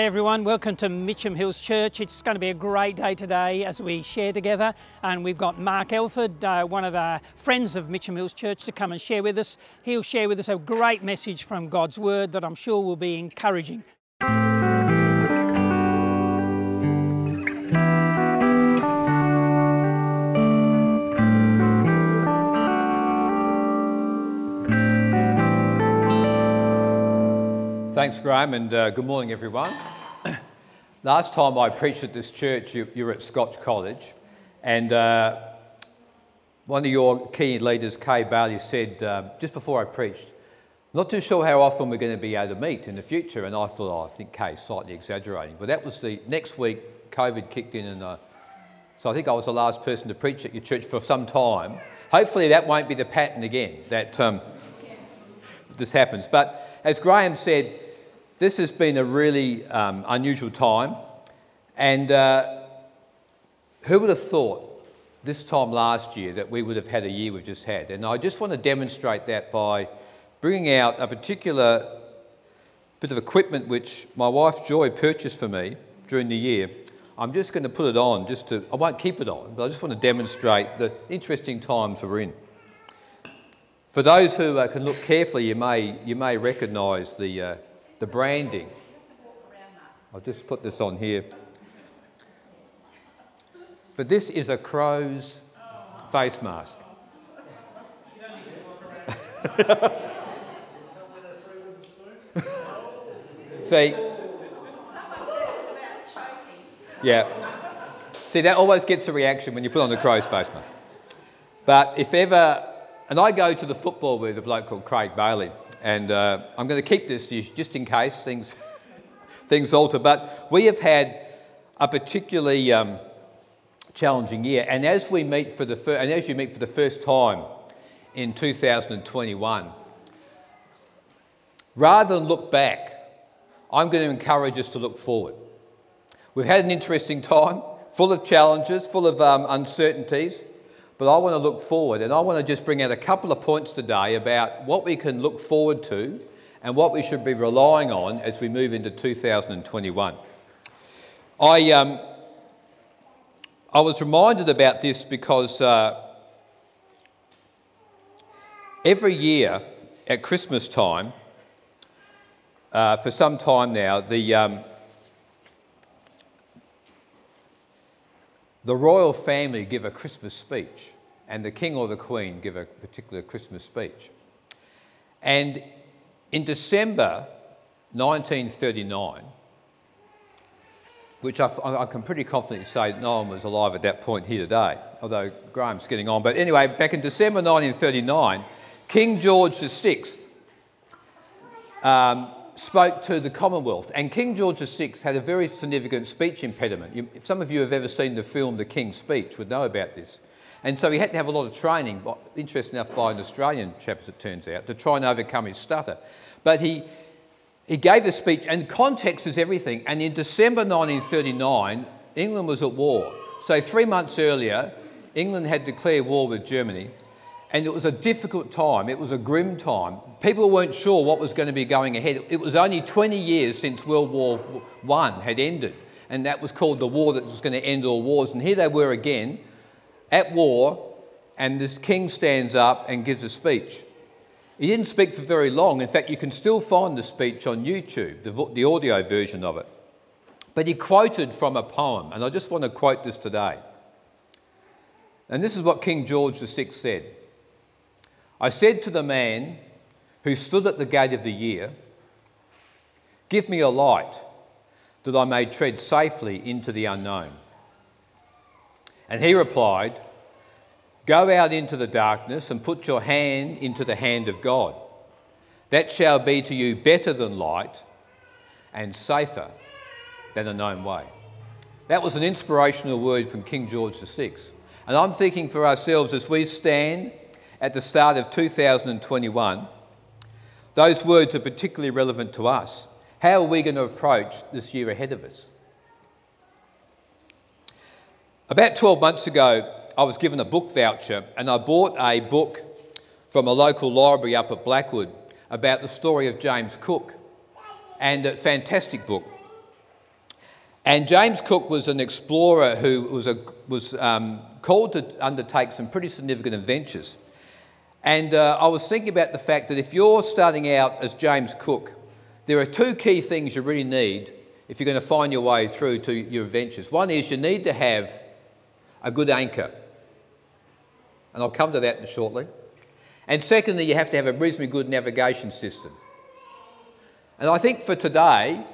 Hi everyone, welcome to Mitcham Hills Church. It's going to be a great day today as we share together and we've got Mark Elford, uh, one of our friends of Mitcham Hills Church to come and share with us. He'll share with us a great message from God's Word that I'm sure will be encouraging. Thanks, Graham, and uh, good morning, everyone. Last time I preached at this church, you, you were at Scotch College, and uh, one of your key leaders, Kay Bailey, said uh, just before I preached, not too sure how often we're going to be able to meet in the future. And I thought, oh, I think Kay's slightly exaggerating. But that was the next week, COVID kicked in, and uh, so I think I was the last person to preach at your church for some time. Hopefully, that won't be the pattern again, that um, this happens. But as Graham said, this has been a really um, unusual time, and uh, who would have thought this time last year that we would have had a year we've just had? And I just want to demonstrate that by bringing out a particular bit of equipment which my wife Joy purchased for me during the year. I'm just going to put it on, just to, I won't keep it on, but I just want to demonstrate the interesting times we're in. For those who uh, can look carefully, you may, you may recognise the, uh, the branding. I'll just put this on here. But this is a crow's face mask. See, yeah. See, that always gets a reaction when you put on the crow's face mask. But if ever, and I go to the football with a bloke called Craig Bailey, and uh, I'm going to keep this just in case things, things alter. But we have had a particularly um, challenging year, and as we meet for the fir- and as you meet for the first time in 2021, rather than look back, I'm going to encourage us to look forward. We've had an interesting time, full of challenges, full of um, uncertainties. But I want to look forward and I want to just bring out a couple of points today about what we can look forward to and what we should be relying on as we move into 2021. I, um, I was reminded about this because uh, every year at Christmas time, uh, for some time now, the, um, the royal family give a Christmas speech, and the king or the queen give a particular Christmas speech. And in December 1939, which I, I, can pretty confidently say no one was alive at that point here today, although Graham's getting on. But anyway, back in December 1939, King George VI um, spoke to the Commonwealth, and King George VI had a very significant speech impediment. You, if some of you have ever seen the film The King's Speech, would know about this. And so he had to have a lot of training, interesting enough by an Australian chap, as it turns out, to try and overcome his stutter. But he, he gave the speech, and context is everything. And in December 1939, England was at war. So three months earlier, England had declared war with Germany. And it was a difficult time. It was a grim time. People weren't sure what was going to be going ahead. It was only 20 years since World War I had ended. And that was called the war that was going to end all wars. And here they were again at war. And this king stands up and gives a speech. He didn't speak for very long. In fact, you can still find the speech on YouTube, the, the audio version of it. But he quoted from a poem. And I just want to quote this today. And this is what King George VI said. I said to the man who stood at the gate of the year, Give me a light that I may tread safely into the unknown. And he replied, Go out into the darkness and put your hand into the hand of God. That shall be to you better than light and safer than a known way. That was an inspirational word from King George VI. And I'm thinking for ourselves as we stand at the start of 2021, those words are particularly relevant to us. How are we going to approach this year ahead of us? About 12 months ago, I was given a book voucher and I bought a book from a local library up at Blackwood about the story of James Cook. And a fantastic book. And James Cook was an explorer who was, a, was um, called to undertake some pretty significant adventures. And uh, I was thinking about the fact that if you're starting out as James Cook, there are two key things you really need if you're going to find your way through to your adventures. One is you need to have a good anchor. And I'll come to that shortly. And secondly, you have to have a reasonably good navigation system. And I think for today,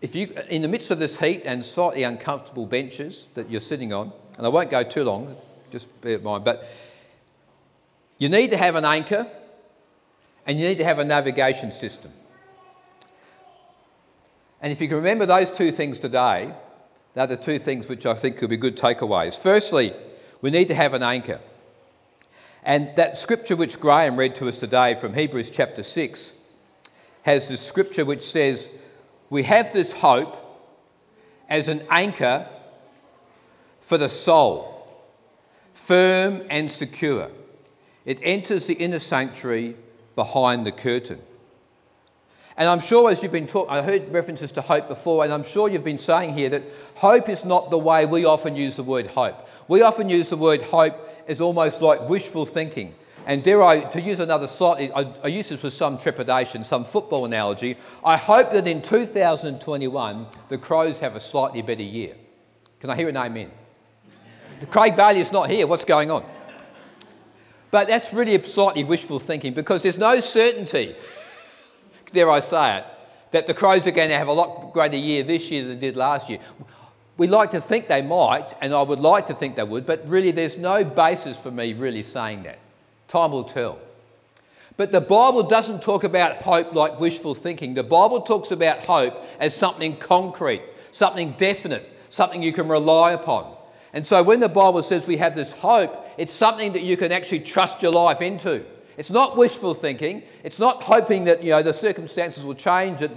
if you, in the midst of this heat and slightly uncomfortable benches that you're sitting on, and I won't go too long, just bear in mind, but you need to have an anchor and you need to have a navigation system. And if you can remember those two things today, they're the two things which I think could be good takeaways. Firstly, we need to have an anchor. And that scripture which Graham read to us today from Hebrews chapter 6 has the scripture which says, We have this hope as an anchor for the soul, firm and secure. It enters the inner sanctuary behind the curtain. And I'm sure as you've been talking, I heard references to hope before, and I'm sure you've been saying here that hope is not the way we often use the word hope. We often use the word hope as almost like wishful thinking. And dare I, to use another slightly, I, I use this with some trepidation, some football analogy. I hope that in 2021 the Crows have a slightly better year. Can I hear an amen? Craig Bailey is not here. What's going on? But that's really slightly wishful thinking because there's no certainty dare I say it, that the Crows are going to have a lot greater year this year than they did last year. We like to think they might, and I would like to think they would, but really there's no basis for me really saying that. Time will tell. But the Bible doesn't talk about hope like wishful thinking. The Bible talks about hope as something concrete, something definite, something you can rely upon. And so when the Bible says we have this hope, it's something that you can actually trust your life into. It's not wishful thinking. It's not hoping that you know the circumstances will change, that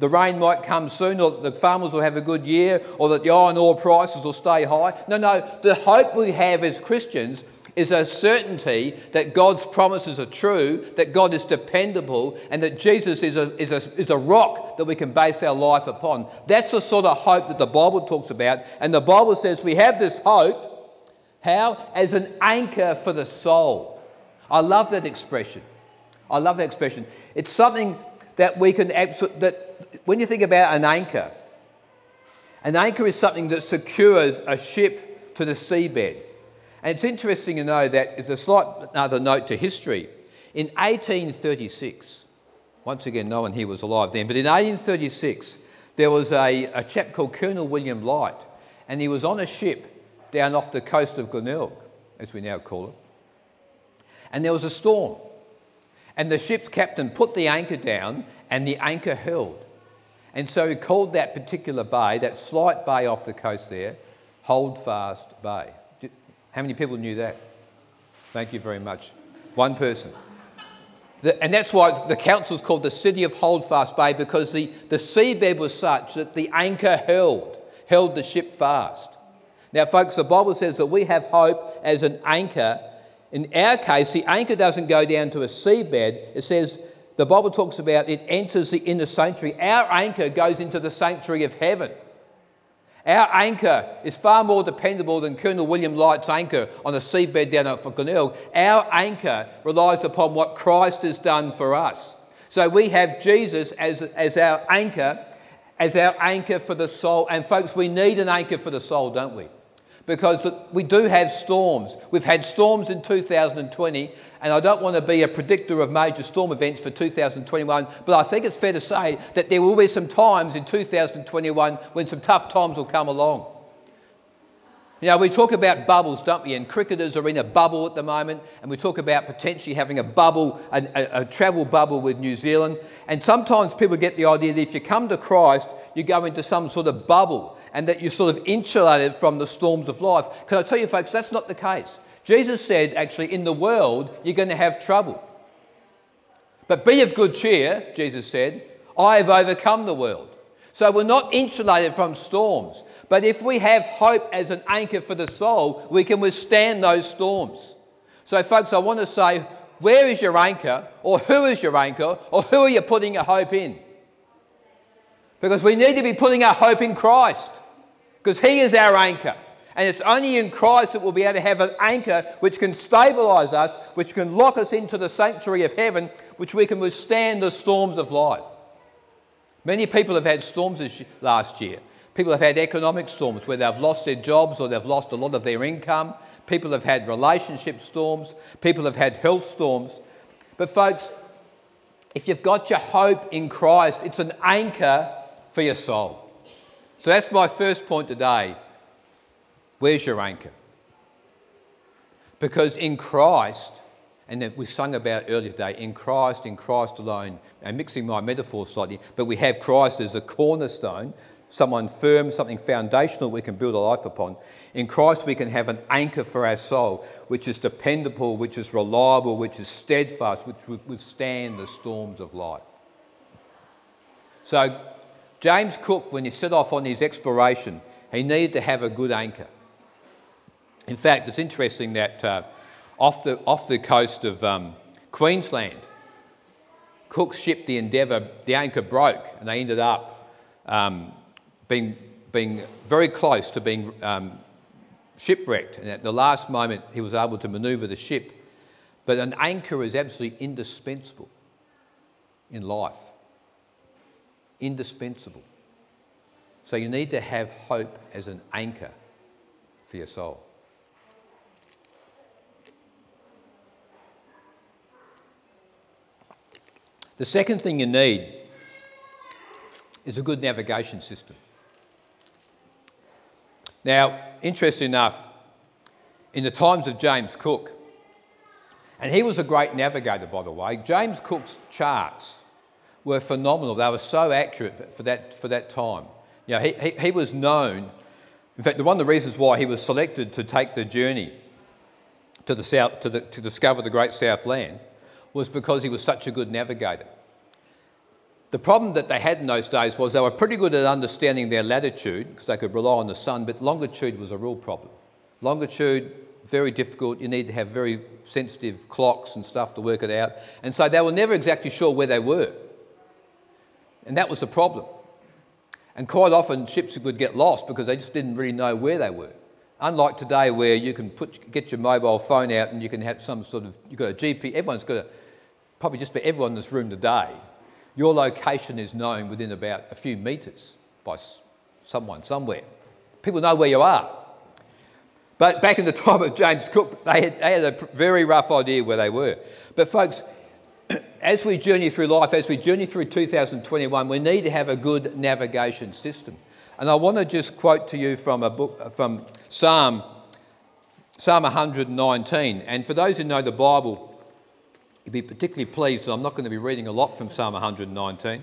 the, rain might come soon, or that the farmers will have a good year, or that the iron ore prices will stay high. No, no. The hope we have as Christians is a certainty that God's promises are true, that God is dependable, and that Jesus is a, is, a, is a rock that we can base our life upon. That's the sort of hope that the Bible talks about. And the Bible says we have this hope, how? As an anchor for the soul. I love that expression. I love that expression. It's something that we can, that when you think about an anchor, an anchor is something that secures a ship to the seabed. And it's interesting to know that there's a slight another note to history. In 1836, once again, no one here was alive then, but in 1836, there was a, a chap called Colonel William Light, and he was on a ship down off the coast of Glenelg, as we now call it and there was a storm. And the ship's captain put the anchor down, and the anchor held. And so he called that particular bay, that slight bay off the coast there, Holdfast Bay. How many people knew that? Thank you very much. One person. The, and that's why the council's called the City of Holdfast Bay because the, the seabed was such that the anchor held, held the ship fast. Now, folks, the Bible says that we have hope as an anchor in our case, the anchor doesn't go down to a seabed. It says, the Bible talks about it enters the inner sanctuary. Our anchor goes into the sanctuary of heaven. Our anchor is far more dependable than Colonel William Light's anchor on a seabed down at Glenelg. Our anchor relies upon what Christ has done for us. So we have Jesus as, as our anchor, as our anchor for the soul. And folks, we need an anchor for the soul, don't we? Because we do have storms. We've had storms in 2020, and I don't want to be a predictor of major storm events for 2021, but I think it's fair to say that there will be some times in 2021 when some tough times will come along. You know, we talk about bubbles, don't we? And cricketers are in a bubble at the moment, and we talk about potentially having a bubble, a, a, a travel bubble with New Zealand. And sometimes people get the idea that if you come to Christ, you go into some sort of bubble and that you're sort of insulated from the storms of life. Can I tell you, folks, that's not the case. Jesus said, actually, in the world, you're going to have trouble. But be of good cheer, Jesus said, I have overcome the world. So we're not insulated from storms. But if we have hope as an anchor for the soul, we can withstand those storms. So, folks, I want to say, where is your anchor? Or who is your anchor? Or who are you putting your hope in? Because we need to be putting our hope in Christ. Because He is our anchor. And it's only in Christ that we'll be able to have an anchor which can stabilize us, which can lock us into the sanctuary of heaven, which we can withstand the storms of life. Many people have had storms this last year. People have had economic storms where they've lost their jobs or they've lost a lot of their income. People have had relationship storms. People have had health storms. But, folks, if you've got your hope in Christ, it's an anchor for your soul. So that's my first point today. Where's your anchor? Because in Christ, and we sung about earlier today, in Christ, in Christ alone, and mixing my metaphor slightly, but we have Christ as a cornerstone, someone firm, something foundational we can build a life upon. In Christ, we can have an anchor for our soul, which is dependable, which is reliable, which is steadfast, which will withstand the storms of life. So, James Cook, when he set off on his exploration, he needed to have a good anchor. In fact, it's interesting that uh, off, the, off the coast of um, Queensland, Cook's ship, the Endeavour, the anchor broke and they ended up um, being, being very close to being um, shipwrecked. And at the last moment, he was able to manoeuvre the ship. But an anchor is absolutely indispensable in life. Indispensable. So you need to have hope as an anchor for your soul. The second thing you need is a good navigation system. Now, interesting enough, in the times of James Cook, and he was a great navigator, by the way, James Cook's charts were phenomenal. They were so accurate for that, for that time. You know, he, he, he was known, in fact, one of the reasons why he was selected to take the journey to, the south, to, the, to discover the Great Southland was because he was such a good navigator. The problem that they had in those days was they were pretty good at understanding their latitude because they could rely on the sun, but longitude was a real problem. Longitude, very difficult. You need to have very sensitive clocks and stuff to work it out. And so they were never exactly sure where they were. And that was the problem. And quite often ships would get lost because they just didn't really know where they were. Unlike today where you can put, get your mobile phone out and you can have some sort of, you've got a GP, everyone's got a, probably just about everyone in this room today your location is known within about a few metres by someone somewhere. People know where you are. But back in the time of James Cook, they had, they had a very rough idea where they were. But, folks, as we journey through life, as we journey through 2021, we need to have a good navigation system. And I want to just quote to you from a book from Psalm, Psalm 119. And for those who know the Bible, You'll be particularly pleased that I'm not going to be reading a lot from Psalm 119,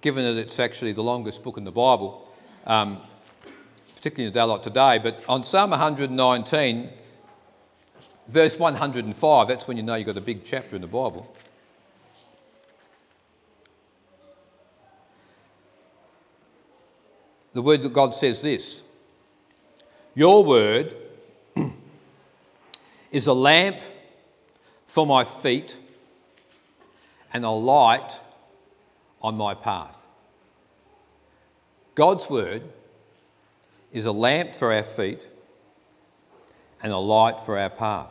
given that it's actually the longest book in the Bible, um, particularly in a day like today. But on Psalm 119, verse 105, that's when you know you've got a big chapter in the Bible. The word that God says this Your word is a lamp for my feet and a light on my path. God's word is a lamp for our feet and a light for our path.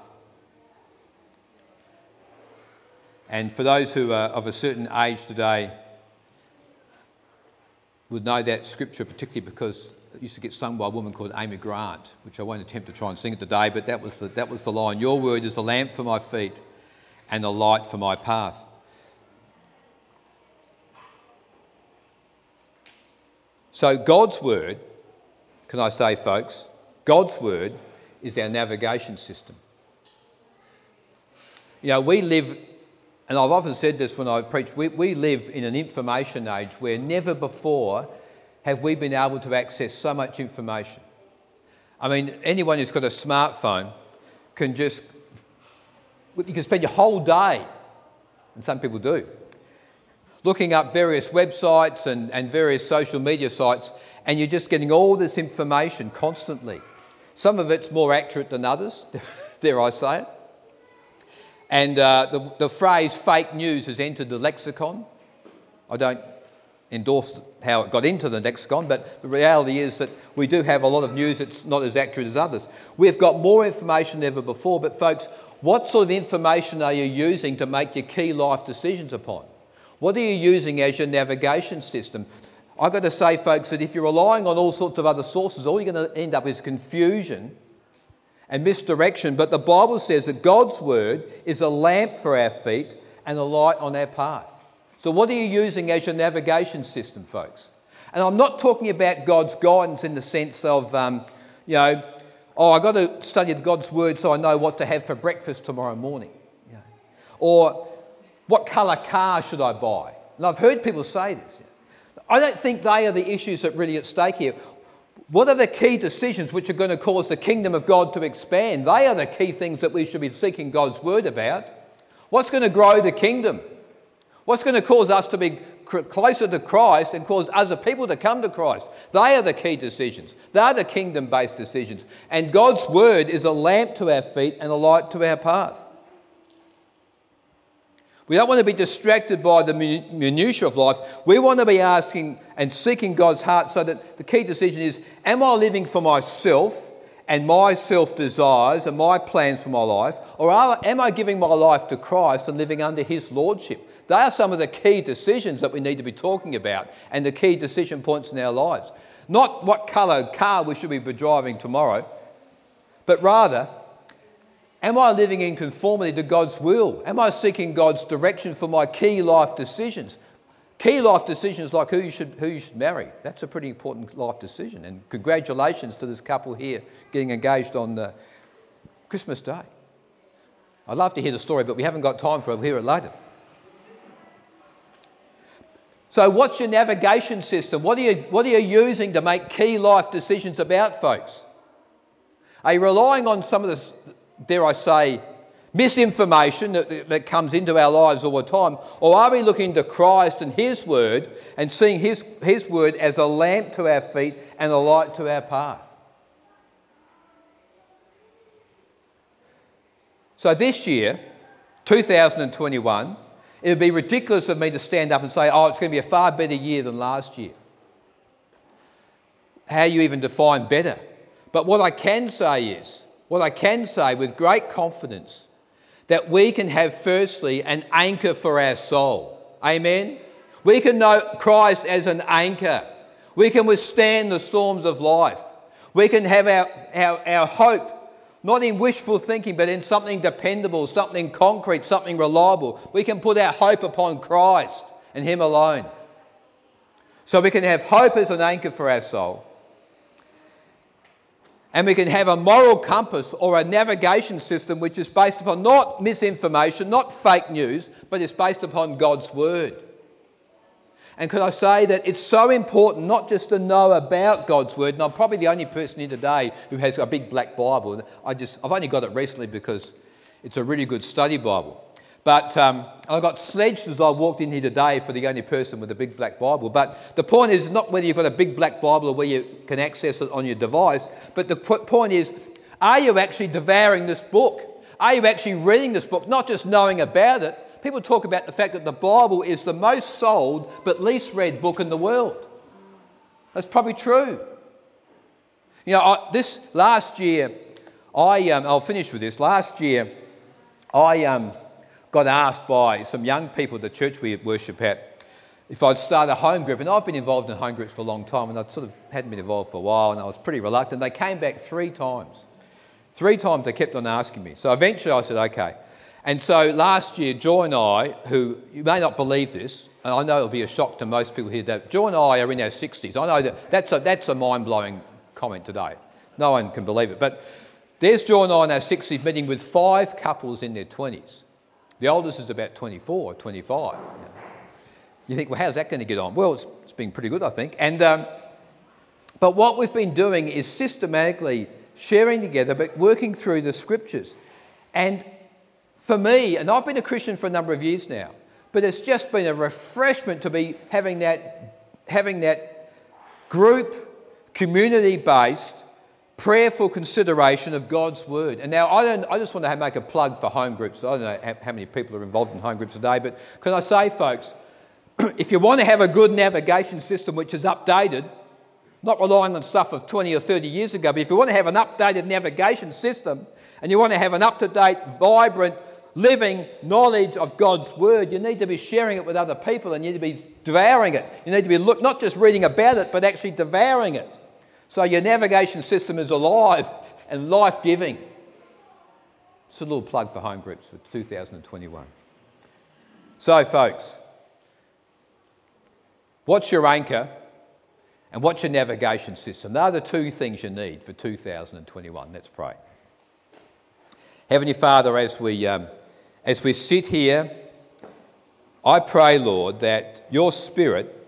And for those who are of a certain age today, would know that scripture particularly because it used to get sung by a woman called Amy Grant, which I won't attempt to try and sing it today, but that was the, that was the line Your word is a lamp for my feet and a light for my path. So, God's Word, can I say, folks, God's Word is our navigation system. You know, we live, and I've often said this when I preach, we, we live in an information age where never before have we been able to access so much information. I mean, anyone who's got a smartphone can just you can spend your whole day, and some people do, looking up various websites and, and various social media sites, and you're just getting all this information constantly. Some of it's more accurate than others, dare I say it. And uh, the, the phrase fake news has entered the lexicon. I don't endorse how it got into the lexicon, but the reality is that we do have a lot of news that's not as accurate as others. We've got more information than ever before, but folks, what sort of information are you using to make your key life decisions upon? What are you using as your navigation system? I've got to say, folks, that if you're relying on all sorts of other sources, all you're going to end up is confusion and misdirection. But the Bible says that God's word is a lamp for our feet and a light on our path. So, what are you using as your navigation system, folks? And I'm not talking about God's guidance in the sense of, um, you know, oh, I've got to study God's word so I know what to have for breakfast tomorrow morning. You know. Or what colour car should I buy? And I've heard people say this. I don't think they are the issues that really at stake here. What are the key decisions which are going to cause the kingdom of God to expand? They are the key things that we should be seeking God's word about. What's going to grow the kingdom? What's going to cause us to be closer to Christ and cause other people to come to Christ? They are the key decisions. They are the kingdom based decisions. And God's word is a lamp to our feet and a light to our path. We don't want to be distracted by the minutiae of life. We want to be asking and seeking God's heart so that the key decision is Am I living for myself and my self desires and my plans for my life? Or am I giving my life to Christ and living under His Lordship? They are some of the key decisions that we need to be talking about and the key decision points in our lives. Not what colour car we should be driving tomorrow, but rather Am I living in conformity to God's will? Am I seeking God's direction for my key life decisions? Key life decisions like who you should, who you should marry. That's a pretty important life decision. And congratulations to this couple here getting engaged on uh, Christmas Day. I'd love to hear the story, but we haven't got time for it. We'll hear it later. So, what's your navigation system? What are you, what are you using to make key life decisions about, folks? Are you relying on some of the, dare I say, misinformation that, that comes into our lives all the time? Or are we looking to Christ and His Word and seeing His, His Word as a lamp to our feet and a light to our path? So this year, 2021, it would be ridiculous of me to stand up and say, oh, it's going to be a far better year than last year. How you even define better? But what I can say is, what I can say with great confidence that we can have, firstly, an anchor for our soul. Amen? We can know Christ as an anchor. We can withstand the storms of life. We can have our, our, our hope not in wishful thinking, but in something dependable, something concrete, something reliable. We can put our hope upon Christ and Him alone. So we can have hope as an anchor for our soul. And we can have a moral compass or a navigation system which is based upon not misinformation, not fake news, but it's based upon God's word. And could I say that it's so important not just to know about God's word, and I'm probably the only person here today who has a big black Bible. I just, I've only got it recently because it's a really good study Bible. But um, I got sledged as I walked in here today for the only person with a big black Bible. But the point is not whether you've got a big black Bible or where you can access it on your device, but the point is, are you actually devouring this book? Are you actually reading this book, not just knowing about it? People talk about the fact that the Bible is the most sold but least read book in the world. That's probably true. You know, I, this last year, I, um, I'll finish with this. Last year, I, um, got asked by some young people at the church we worship at if I'd start a home group. And I've been involved in home groups for a long time, and I sort of hadn't been involved for a while, and I was pretty reluctant. They came back three times. Three times they kept on asking me. So eventually I said, okay. And so last year, Joy and I, who you may not believe this, and I know it'll be a shock to most people here, that Joy and I are in our 60s. I know that that's a, that's a mind blowing comment today. No one can believe it. But there's Joy and I in our 60s meeting with five couples in their 20s. The oldest is about 24 or 25. You think, well, how's that going to get on? Well, it's, it's been pretty good, I think. And, um, but what we've been doing is systematically sharing together, but working through the scriptures. And for me, and I've been a Christian for a number of years now, but it's just been a refreshment to be having that, having that group, community based, prayerful consideration of God's word. And now I, don't, I just want to make a plug for home groups. I don't know how many people are involved in home groups today, but can I say, folks, if you want to have a good navigation system which is updated, not relying on stuff of 20 or 30 years ago, but if you want to have an updated navigation system and you want to have an up to date, vibrant, living knowledge of God's Word, you need to be sharing it with other people and you need to be devouring it. You need to be look, not just reading about it, but actually devouring it. So your navigation system is alive and life giving. It's a little plug for home groups for 2021. So, folks, what's your anchor and what's your navigation system? They're the two things you need for 2021. Let's pray. Heavenly Father, as we, um, as we sit here, I pray, Lord, that your Spirit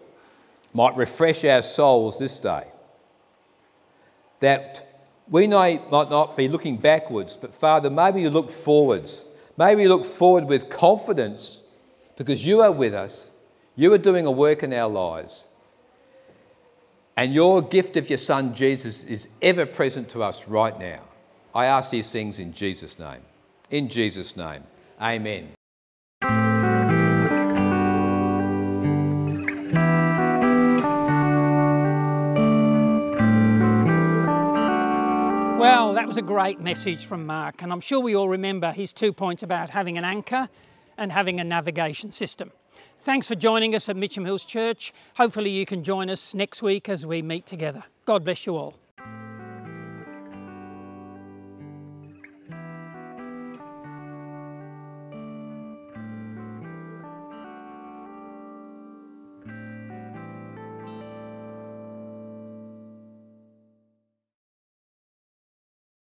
might refresh our souls this day. That we might not be looking backwards, but Father, maybe you look forwards. Maybe you look forward with confidence because you are with us. You are doing a work in our lives. And your gift of your Son, Jesus, is ever present to us right now. I ask these things in Jesus' name. In Jesus' name. Amen. That was a great message from Mark, and I'm sure we all remember his two points about having an anchor and having a navigation system. Thanks for joining us at Mitcham Hills Church. Hopefully, you can join us next week as we meet together. God bless you all.